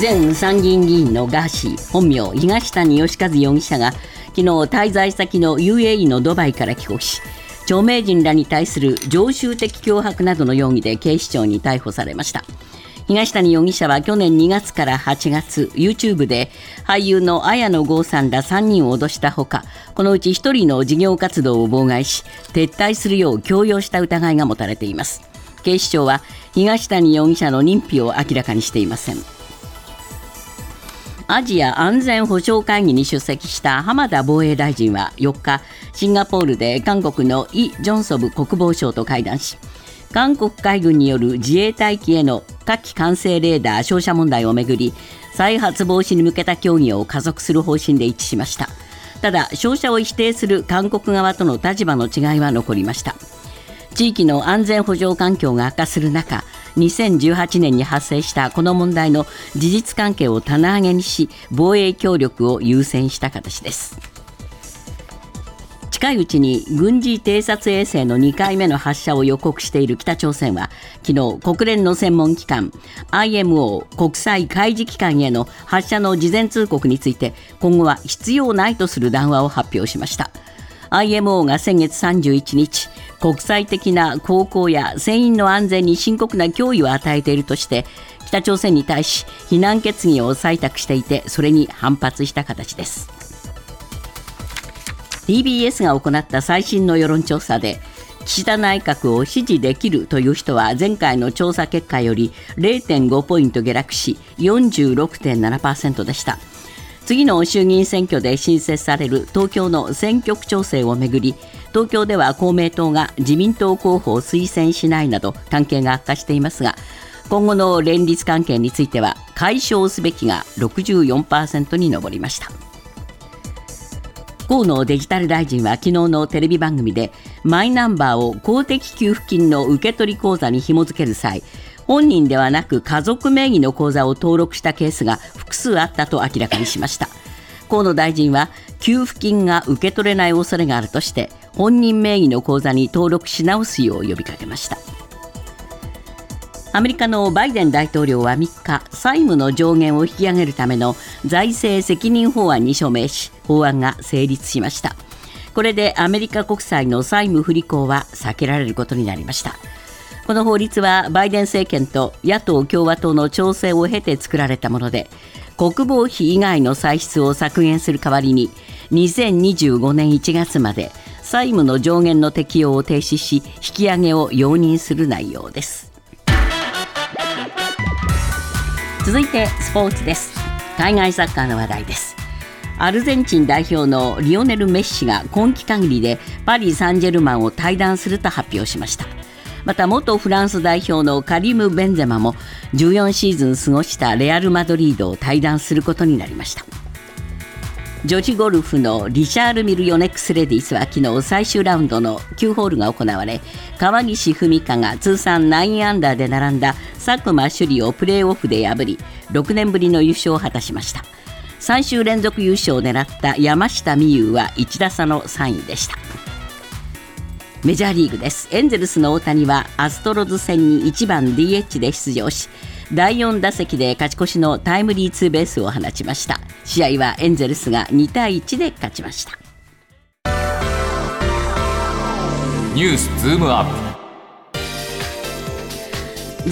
前参議院議員のガーシー本名東谷義和容疑者が昨日滞在先の UAE のドバイから帰国し著名人らに対する常習的脅迫などの容疑で警視庁に逮捕されました。東谷容疑者は去年2月から8月 YouTube で俳優の綾野剛さんら3人を脅したほかこのうち1人の事業活動を妨害し撤退するよう強要した疑いが持たれています。警視庁は東谷容疑者の認否を明らかにしていません。アジア安全保障会議に出席した浜田防衛大臣は4日シンガポールで韓国のイ・ジョンソブ国防相と会談し韓国海軍による自衛隊機への火器管制レーダー照射問題をめぐり再発防止に向けた協議を加速する方針で一致しました。ただ照射を否定する韓国側との立場の違いは残りました。地域の安全保障環境が悪化する中2018年に発生したこの問題の事実関係を棚上げにし防衛協力を優先した形です。近いうちに軍事偵察衛星の2回目の発射を予告している北朝鮮は昨日国連の専門機関 IMO 国際海事機関への発射の事前通告について今後は必要ないとする談話を発表しました。IMO が先月31日国際的な航行や船員の安全に深刻な脅威を与えているとして北朝鮮に対し非難決議を採択していてそれに反発した形です。TBS が行った最新の世論調査で岸田内閣を支持できるという人は前回の調査結果より0.5ポイント下落し46.7%でした。次の衆議院選挙で新設される東京の選挙区調整をめぐり東京では公明党が自民党候補を推薦しないなど関係が悪化していますが今後の連立関係については解消すべきが64%に上りました。河野デジタル大臣は昨日のテレビ番組でマイナンバーを公的給付金の受取口座に紐付ける際本人ではなく家族名義の口座を登録したケースが複数あったと明らかにしました。河野大臣は給付金が受け取れない恐れがあるとして本人名義の口座に登録し直すよう呼びかけました。アメリカのバイデン大統領は3日債務の上限を引き上げるための財政責任法案に署名し法案が成立しました。これでアメリカ国債の債務不履行は避けられることになりました。この法律はバイデン政権と野党・共和党の調整を経て作られたもので国防費以外の歳出を削減する代わりに2025年1月まで債務の上限の適用を停止し引き上げを容認する内容です。続いてスポーツです。海外サッカーの話題です。アルゼンチン代表のリオネル・メッシが今季限りでパリ・サンジェルマンを退団すると発表しました。また元フランス代表のカリム・ベンゼマも14シーズン過ごしたレアル・マドリードを退団することになりました。女子ゴルフのリシャール・ミル・ヨネックス・レディスは昨日最終ラウンドの9ホールが行われ川岸史果が通算9アンダーで並んだ佐久間朱莉をプレーオフで破り6年ぶりの優勝を果たしました。3週連続優勝を狙った山下美夢有は1打差の3位でした。メジャーリーグです。エンゼルスの大谷はアストロズ戦に1番 DH で出場し第4打席で勝ち越しのタイムリーツーベースを放ちました。試合はエンゼルスが2対1で勝ちました。ニュースズームアップ。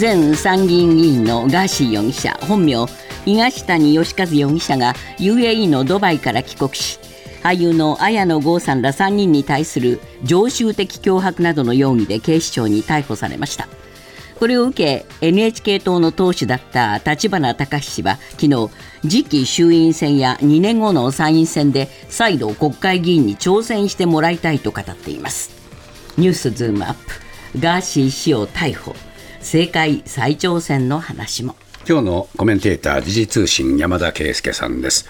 前参議院議員のガーシー容疑者本名東谷義和容疑者が UAE のドバイから帰国し俳優の綾野剛さんら3人に対する常習的脅迫などの容疑で警視庁に逮捕されましたこれを受け NHK 党の党首だった立花孝志氏は昨日次期衆院選や2年後の参院選で再度国会議員に挑戦してもらいたいと語っています。ニュースズームアップ。ガーシー氏を逮捕。政界再挑戦の話も。今日のコメンテーター時事通信山田圭介さんです。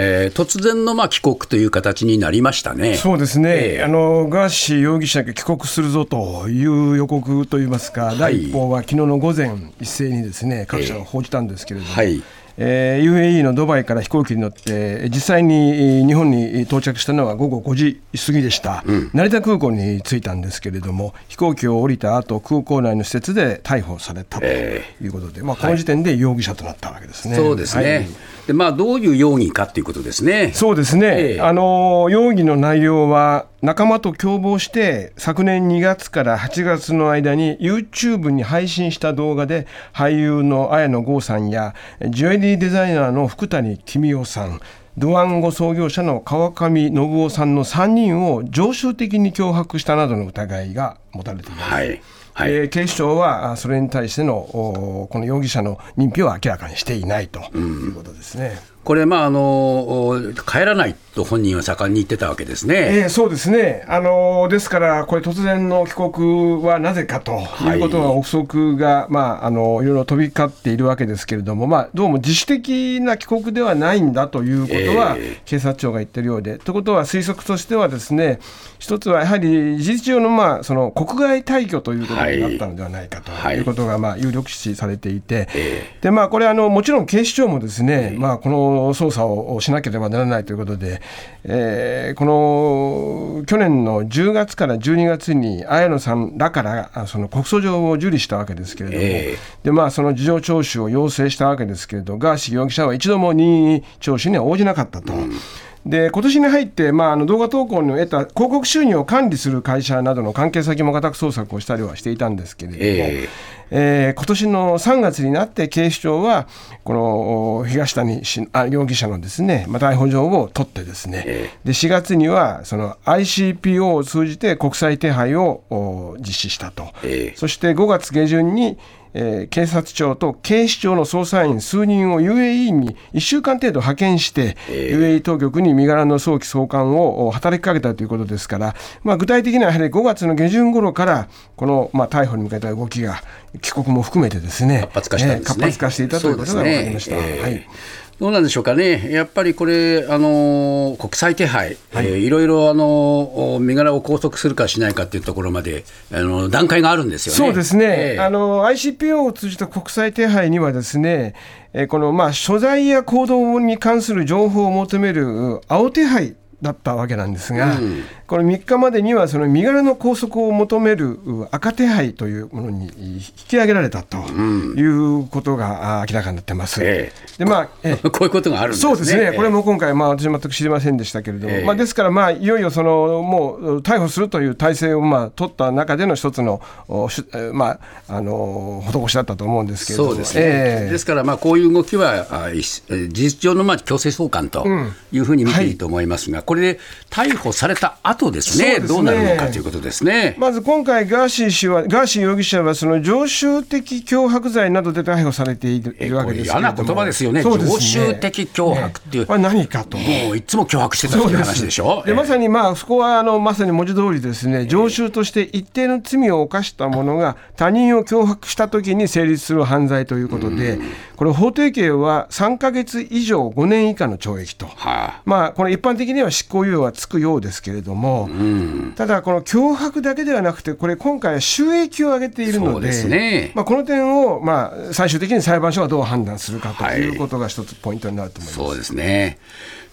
えー、突然のまあ帰国という形になりましたね。そうですね、えー、あのガーシー容疑者が帰国するぞという予告といいますか、はい、第一報は昨日の午前、一斉にですね各社が報じたんですけれども、はい、えー、UAE のドバイから飛行機に乗って実際に日本に到着したのは午後5時過ぎでした、うん、成田空港に着いたんですけれども飛行機を降りた後空港内の施設で逮捕されたということで、えー、まあ、この時点で容疑者となったわけですね。はい、そうですね、はい。でまあ、どういう容疑かということですね。そうですね、ええ、あの容疑の内容は、仲間と共謀して、昨年2月から8月の間に、YouTube に配信した動画で、俳優の綾野剛さんや、ジュエリーデザイナーの福谷公夫さん、ドワンゴ創業者の川上信夫さんの3人を常習的に脅迫したなどの疑いが持たれています。はいはい、えー、警視庁はそれに対してのこの容疑者の認否を明らかにしていないということですね。うんこれ、まああの、帰らないと本人は盛んに言ってたわけですね、えー、そうですね、あのですから、これ、突然の帰国はなぜかとい。うことは、憶測が、まあ、あのいろいろ飛び交っているわけですけれども、まあ、どうも自主的な帰国ではないんだということは、警察庁が言ってるようで。ということは、推測としてはですね、一つはやはり事実上の,、まあその国外退去ということになったのではないかとい。うことが、まあ、有力視されていて、でまあ、これあの、もちろん警視庁もですね、まあ、この捜査をしなければならないということで、えー、この去年の10月から12月に綾野さんらからその告訴状を受理したわけですけれども、えー、でまあ、その事情聴取を要請したわけですけれど、ガーシー容疑者は一度も任意聴取には応じなかったと。うんで今年に入って、まあ、あの動画投稿に得た広告収入を管理する会社などの関係先も家宅捜索をしたりはしていたんですけれども、えーえー、今年の3月になって警視庁はこの東谷あ容疑者のですね、まあ、逮捕状を取ってですね、えー、で4月にはその ICPO を通じて国際手配を実施したと、えー、そして5月下旬にえー、警察庁と警視庁の捜査員数人を UAE に1週間程度派遣して、えー、UAE 当局に身柄の早期送還を働きかけたということですから、まあ、具体的にはやはり5月の下旬頃からこの、まあ、逮捕に向けた動きが帰国も含めてですね活発化したんですね、えー、活発化していたということが分かりました。はいどうなんでしょうかね、やっぱりこれ、あの国際手配、はい。えー、いろいろあの身柄を拘束するかしないかというところまであの段階があるんですよね。そうですね、えー、あの ICPO を通じた国際手配には、ですね、えー、このまあ所在や行動に関する情報を求める青手配だったわけなんですが、うん、この3日までにはその身柄の拘束を求める赤手配というものに引き上げられたということが明らかになってます。えでまあ、えこういうことがあるんですね。そうですね。これも今回、まあ、私全く知りませんでしたけれども、えまあ、ですから、まあ、いよいよそのもう逮捕するという体制を、まあ、取った中での一つの、まあ、あの施しだったと思うんですけれども。そうですね。えですから、まあ、こういう動きはあ事実上の、まあ、強制送還というふうに見ていいと思いますが、うんはいこれで逮捕された後ですね、すね。どうなるのかということですね。まず今回、ガーシー氏は、ガーシー容疑者は、その常習的脅迫罪などで逮捕されているわけです嫌な言葉ですよね、ね。常習的脅迫っていう、これ何かと。もういつも脅迫してたという話でしょ？でまさに、まあ、そこはあのまさに文字通りですね、常習として一定の罪を犯した者が他人を脅迫したときに成立する犯罪ということで、これ、法定刑は3か月以上5年以下の懲役と、はあ、まあ、これ、一般的には執行猶予はつくようですけれども、うん、ただ、この脅迫だけではなくて、これ、今回は収益を上げているので、でね、まあ、この点を、まあ、最終的に裁判所がどう判断するかということが一つポイントになると思います、はい、そうですね。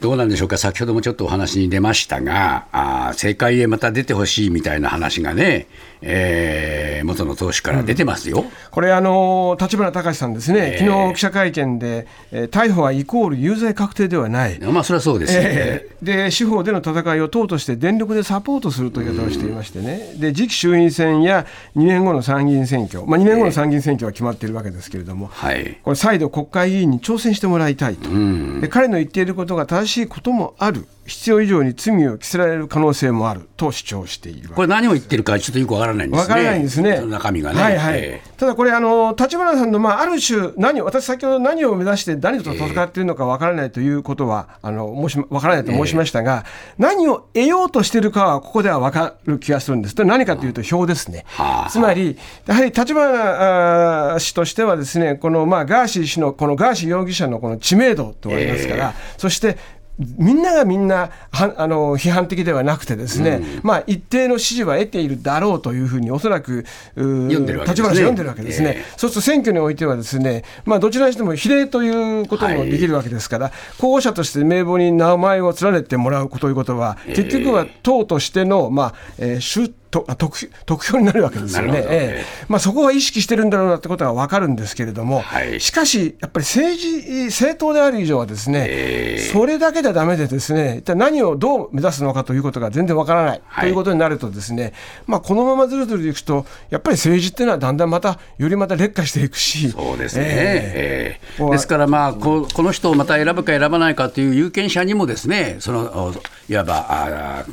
どうなんでしょうか、先ほどもちょっとお話に出ましたが、あ政界へまた出てほしいみたいな話がね、えー、元の党首から出てますよ、うん、これ、あの立花隆さんですね、えー、昨日記者会見で、えー、逮捕はイコール有罪確定ではない、まあ、それはそうですよね、えー、で司法での戦いを党として全力でサポートするという言い方をしていましてね、で次期衆院選や2年後の参議院選挙、まあ、2年後の参議院選挙は決まっているわけですけれども、えー、これ、再度国会議員に挑戦してもらいたいと、うん、で彼の言っていることが正しいこともある。必要以上に罪を着せられる可能性もあると主張しているこれ、何を言ってるか、ちょっとよくわからないんですね。わからないんですね。中身がね。はいはいえー、ただこれ、あの立花さんの、まあ、ある種何、私、先ほど何を目指して何と戦っているのかわからないということは、えー、あのもしわからないと申しましたが、えー、何を得ようとしているかは、ここでは分かる気がするんです。何かというと、票ですね。はあ、つまり、やはり立花氏としてはですね、この、まあ、ガーシー氏の、このガーシー容疑者のこの知名度とありますから、そして、みんながみんなはあの批判的ではなくてですね、まあ、一定の支持は得ているだろうというふうにおそらく立花氏は読んでるわけですね、えそうすると選挙においてはですね、まあ、どちらにしても比例ということもできるわけですから、候補者として名簿に名前を連ねてもらうということは、結局は党としての、まあえー主とあ得得票になるわけですよね、ええ。まあ、そこは意識してるんだろうなってことは分かるんですけれども、はい。しかし、やっぱり政治、政党である以上はですね、それだけではだめで、ですね一体何をどう目指すのかということが全然分からない、はい。ということになると、ですね、まあ、このままずるずるいくと、やっぱり政治っていうのはだんだんまた、よりまた劣化していくし、そうですね、ええ。えですから、まあこ、この人をまた選ぶか選ばないかという有権者にもですねそのおいわばあ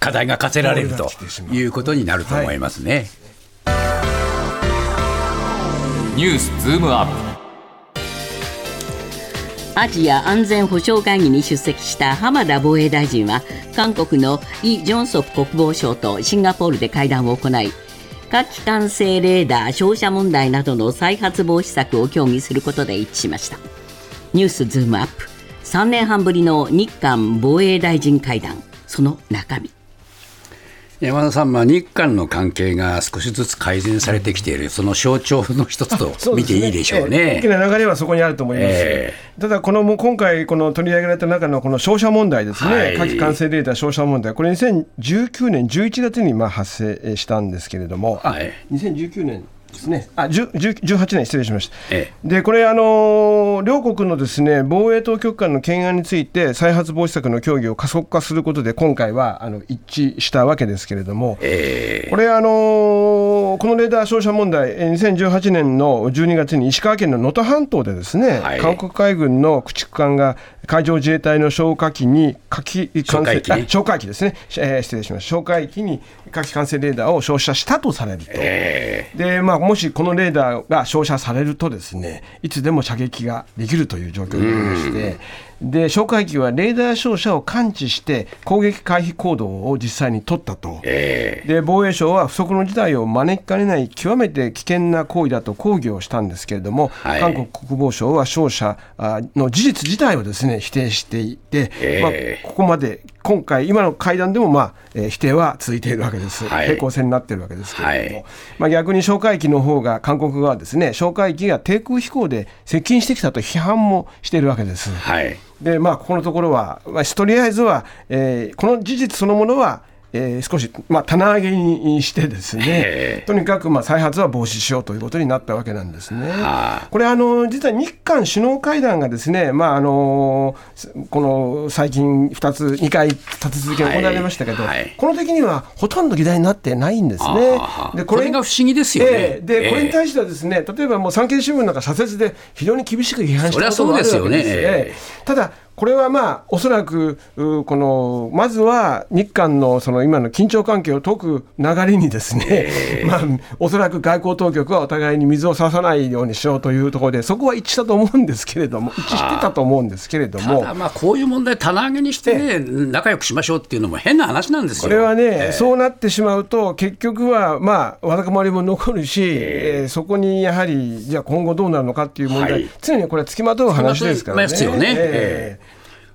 課題が課せられるということになると思いますね。ニュースズームアップ。アジア安全保障会議に出席した浜田防衛大臣は韓国のイ・ジョンソプ国防相とシンガポールで会談を行い火器管制レーダー照射問題などの再発防止策を協議することで一致しました。ニュースズームアップ。3年半ぶりの日韓防衛大臣会談。その中身山田さん、まあ、日韓の関係が少しずつ改善されてきている、その象徴の一つと 見ていいでしょうええね大き。な流れはそこにあると思います。えただ、このもう今回、この取り上げられた中のこの照射問題ですね、はい。火器管制レーダー照射問題、これ2019年11月にまあ発生したんですけれども、あはい。2019年ですね、あ10 10 18年、失礼しました。えでこれ、あの両国のですね防衛当局間の懸案について、再発防止策の協議を加速化することで、今回はあの一致したわけですけれども、えこれ、あのーこのレーダー照射問題、えー2018年の12月に石川県の能登半島でですね、はい。韓国海軍の駆逐艦が海上自衛隊の消火器に火器管制哨戒機ね。あ哨戒機ですね、えー失礼しました、哨戒機に火器管制レーダーを照射したとされると。でまあ、もしこのレーダーが照射されるとですねいつでも射撃ができるという状況になりましてで哨戒機はレーダー照射を感知して攻撃回避行動を実際に取ったと、で防衛省は不測の事態を招きかねない極めて危険な行為だと抗議をしたんですけれども、はい。韓国国防省は照射あの事実自体をですね否定していて、まあ、ここまで今回今の会談でも、まあえー否定は続いているわけです、はい。平行線になっているわけですけれども、はい。まあ、逆に哨戒機の方が韓国側はですね哨戒機が低空飛行で接近してきたと批判もしているわけです。はいでまあ、ここのところは、まあ、とりあえずは、えーこの事実そのものは、えー少し、まあ、棚上げにしてですねえ、とにかく、まあ、再発は防止しようということになったわけなんですね。はあ。これあの、実は日韓首脳会談がですね、まああのすこの最近2つ、2回立て続けに行われましたけど、はいはい。この時にはほとんど議題になってないんですね。でこれが不思議ですよね。ええ。で、ええ。これに対してはですね、例えばもう産経新聞なんか社説で非常に厳しく批判したこともあるわけです。すよね。ええ。ただこれはまあおそらくうこのまずは日韓のその今の緊張関係を解く流れにですね、まあおそらく外交当局はお互いに水を差さないようにしようというところでそこは一致したと思うんですけれども一致してたと思うんですけれども。まあ、こういう問題、棚上げにしてね、仲良くしましょうっていうのも変な話なんですよ。これはね、ええ。そうなってしまうと、結局は、まあ、わだかまりも残るし、えーそこにやはり、じゃあ今後どうなるのかっていう問題、はい。常にこれはつきまとう話ですからね。まといますよね。ええ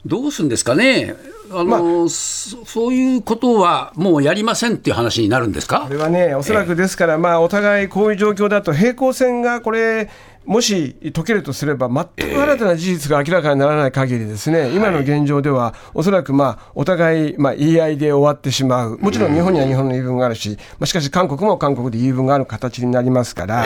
どうするんですかね、あのそそういうことはもうやりませんっていう話になるんですか？これはね、おそらくですから、まあ、お互いこういう状況だと、平行線がこれ、もし解けるとすれば、全く新たな事実が明らかにならない限りですね、今の現状では、おそらくまあお互いまあ言い合いで終わってしまう、もちろん日本には日本の言い分があるし、まあ、しかし韓国も韓国で言い分がある形になりますから、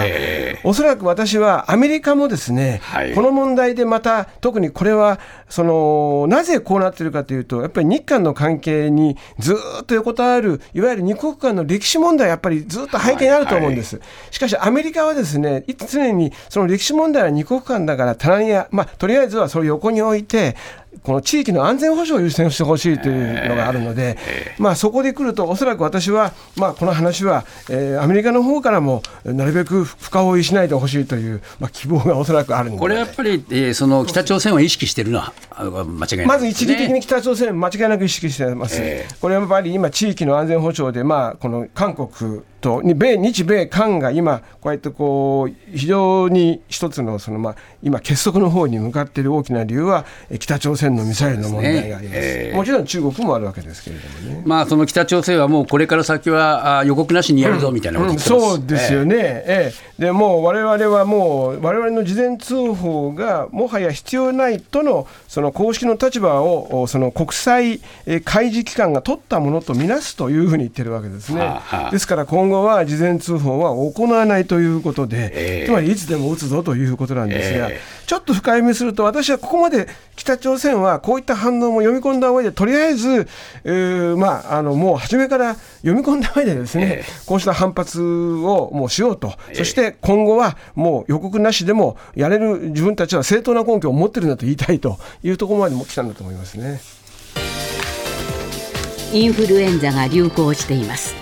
おそらく私はアメリカもですね、はい。この問題でまた、特にこれはその、なぜこうなっているかというと、やっぱり日韓の関係にずーっと横たわる、いわゆる二国間の歴史問題、やっぱりずっと背景にあると思うんです。しかし、アメリカはですね、いつ常にその歴史問題は二国間だから、棚にや、まあ、とりあえずはそれを横に置いて、この地域の安全保障を優先してほしいというのがあるので、まあ、そこで来ると、おそらく私は、まあ、この話は、えーアメリカの方からもなるべく深追いしないでほしいという、まあ、希望がおそらくあるので。これはやっぱり、えーその北朝鮮を意識しているのは間違いないね、まず一義的に北朝鮮、間違いなく意識してます、えこれはやっぱり今、地域の安全保障で、まあ、この韓国と米日米韓が今、こうやってこう非常に一つのその、まあ、今、結束の方に向かっている大きな理由は、北朝鮮のミサイルの問題があります、すね。えー、もちろん中国もあるわけですけれどもね、まあ、その北朝鮮はもうこれから先はあ予告なしにやるぞみたいなことうんうん、そうですよね、えー、でもうわれわれはもう、われわれの事前通報がもはや必要ないとのその公式の立場をその国際開示機関が取ったものとみなすというふうに言ってるわけですね。はあはあ、ですから今後は事前通報は行わないということで、えー、つまりいつでも撃つぞということなんですが、えー、ちょっと深読みすると、私はここまで北朝鮮はこういった反応も読み込んだ上で、とりあえず、えー、まあ、あのもう初めから読み込んだ上でですね、えー、こうした反発をもうしようと、そして今後はもう予告なしでもやれる自分たちは正当な根拠を持ってるんだと言いたいというところまでも来たんだと思いますね。インフルエンザが流行しています。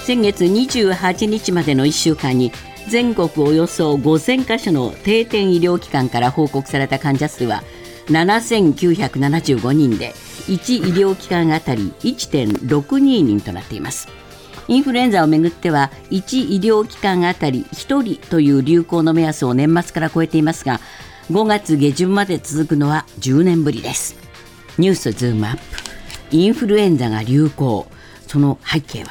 先月28日までの1週間に全国およそ5000カ所の定点医療機関から報告された患者数は7975人で1医療機関あたり1.62人となっています。インフルエンザをめぐっては1医療機関あたり1人という流行の目安を年末から超えていますが5月下旬まで続くのは10年ぶりです。ニュースズームアップ。インフルエンザが流行。その背景は？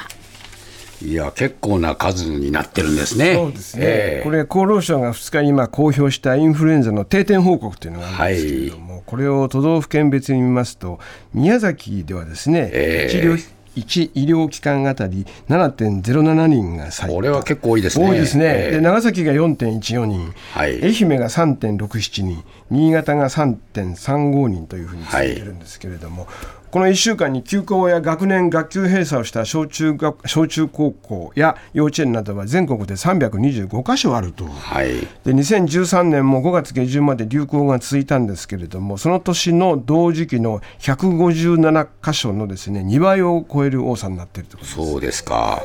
いや結構な数になってるんですね。そうですね。えー、これ厚労省が2日に今公表したインフルエンザの定点報告というのがあるんですけれども、はい、これを都道府県別に見ますと宮崎ではですね、えー、1医療機関あたり7.07人が最多これは結構多いですね。多いですね。えー、で長崎が4.14人、はい、愛媛が3.67人、新潟が3.35人というふうに続い。てるんですけれども、はいこの1週間に休校や学年学級閉鎖をした小中学小中高校や幼稚園などは全国で325か所あると、はい、で2013年も5月下旬まで流行が続いたんですけれどもその年の同時期の157か所のですね2倍を超える多さになっているとそうですか。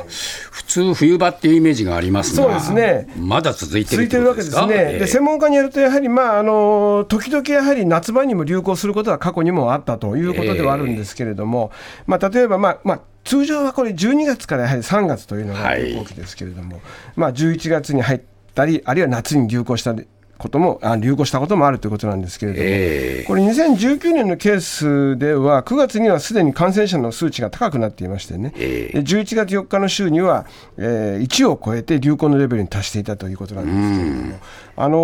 普通冬場っていうイメージがありますがそうですね。まだ続いてる続いてるわけですね、えー、で専門家によるとやはりまああの時々やはり夏場にも流行することは過去にもあったということではあるんですですけれども、まあ、例えば、まあまあ、通常はこれ12月からやはり3月というのが流行期ですけれども、はい、まあ、11月に入ったりあるいは夏に流行したりこともあ流行したこともあるということなんですけれども、えー、これ2019年のケースでは9月にはすでに感染者の数値が高くなっていましてね、えー、11月4日の週には、えー、1を超えて流行のレベルに達していたということなんですけれども、あの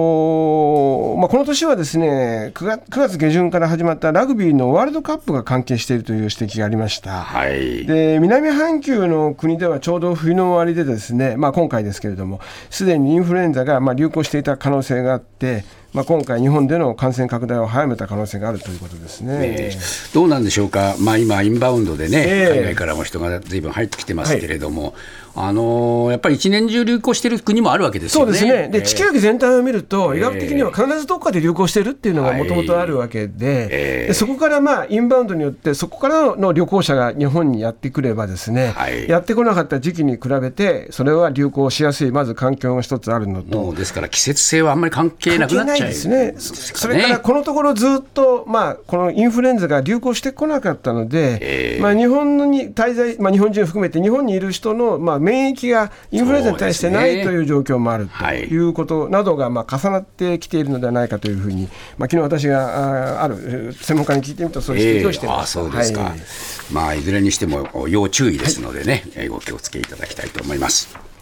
ー、まあ、この年はですね 9, 月9月下旬から始まったラグビーのワールドカップが関係しているという指摘がありました、はい、で南半球の国ではちょうど冬の終わりでですね、まあ、今回ですけれどもすでにインフルエンザがまあ流行していた可能性があって、まあ、今回、日本での感染拡大を早めた可能性があるということですね、えー、どうなんでしょうか、まあ、今、インバウンドでね、えー、海外からも人がずいぶん入ってきてますけれども、はいあのー、やっぱり一年中流行している国もあるわけですよね。そうですね。で、地球儀全体を見ると、医学的には必ずどこかで流行しているっていうのがもともとあるわけで、でそこからまあインバウンドによって、そこからの旅行者が日本にやってくれば、ですね、はい、やってこなかった時期に比べて、それは流行しやすい、まず環境が一つあるのと。ですから、季節性はあんまり関係なくなっちゃう。ですね。それからこのところずっと、まあ、このインフルエンザが流行してこなかったので、まあ、日本に滞在、まあ、日本人含めて日本にいる人の、まあ、免疫がインフルエンザに対してないという状況もあるということなどがまあ重なってきているのではないかというふうに、まあ昨日私がある専門家に聞いてみると、そういう指摘をしています、えー、そうですか、はい、まあ、いずれにしても要注意ですのでね、ご気をつけいただきたいと思います。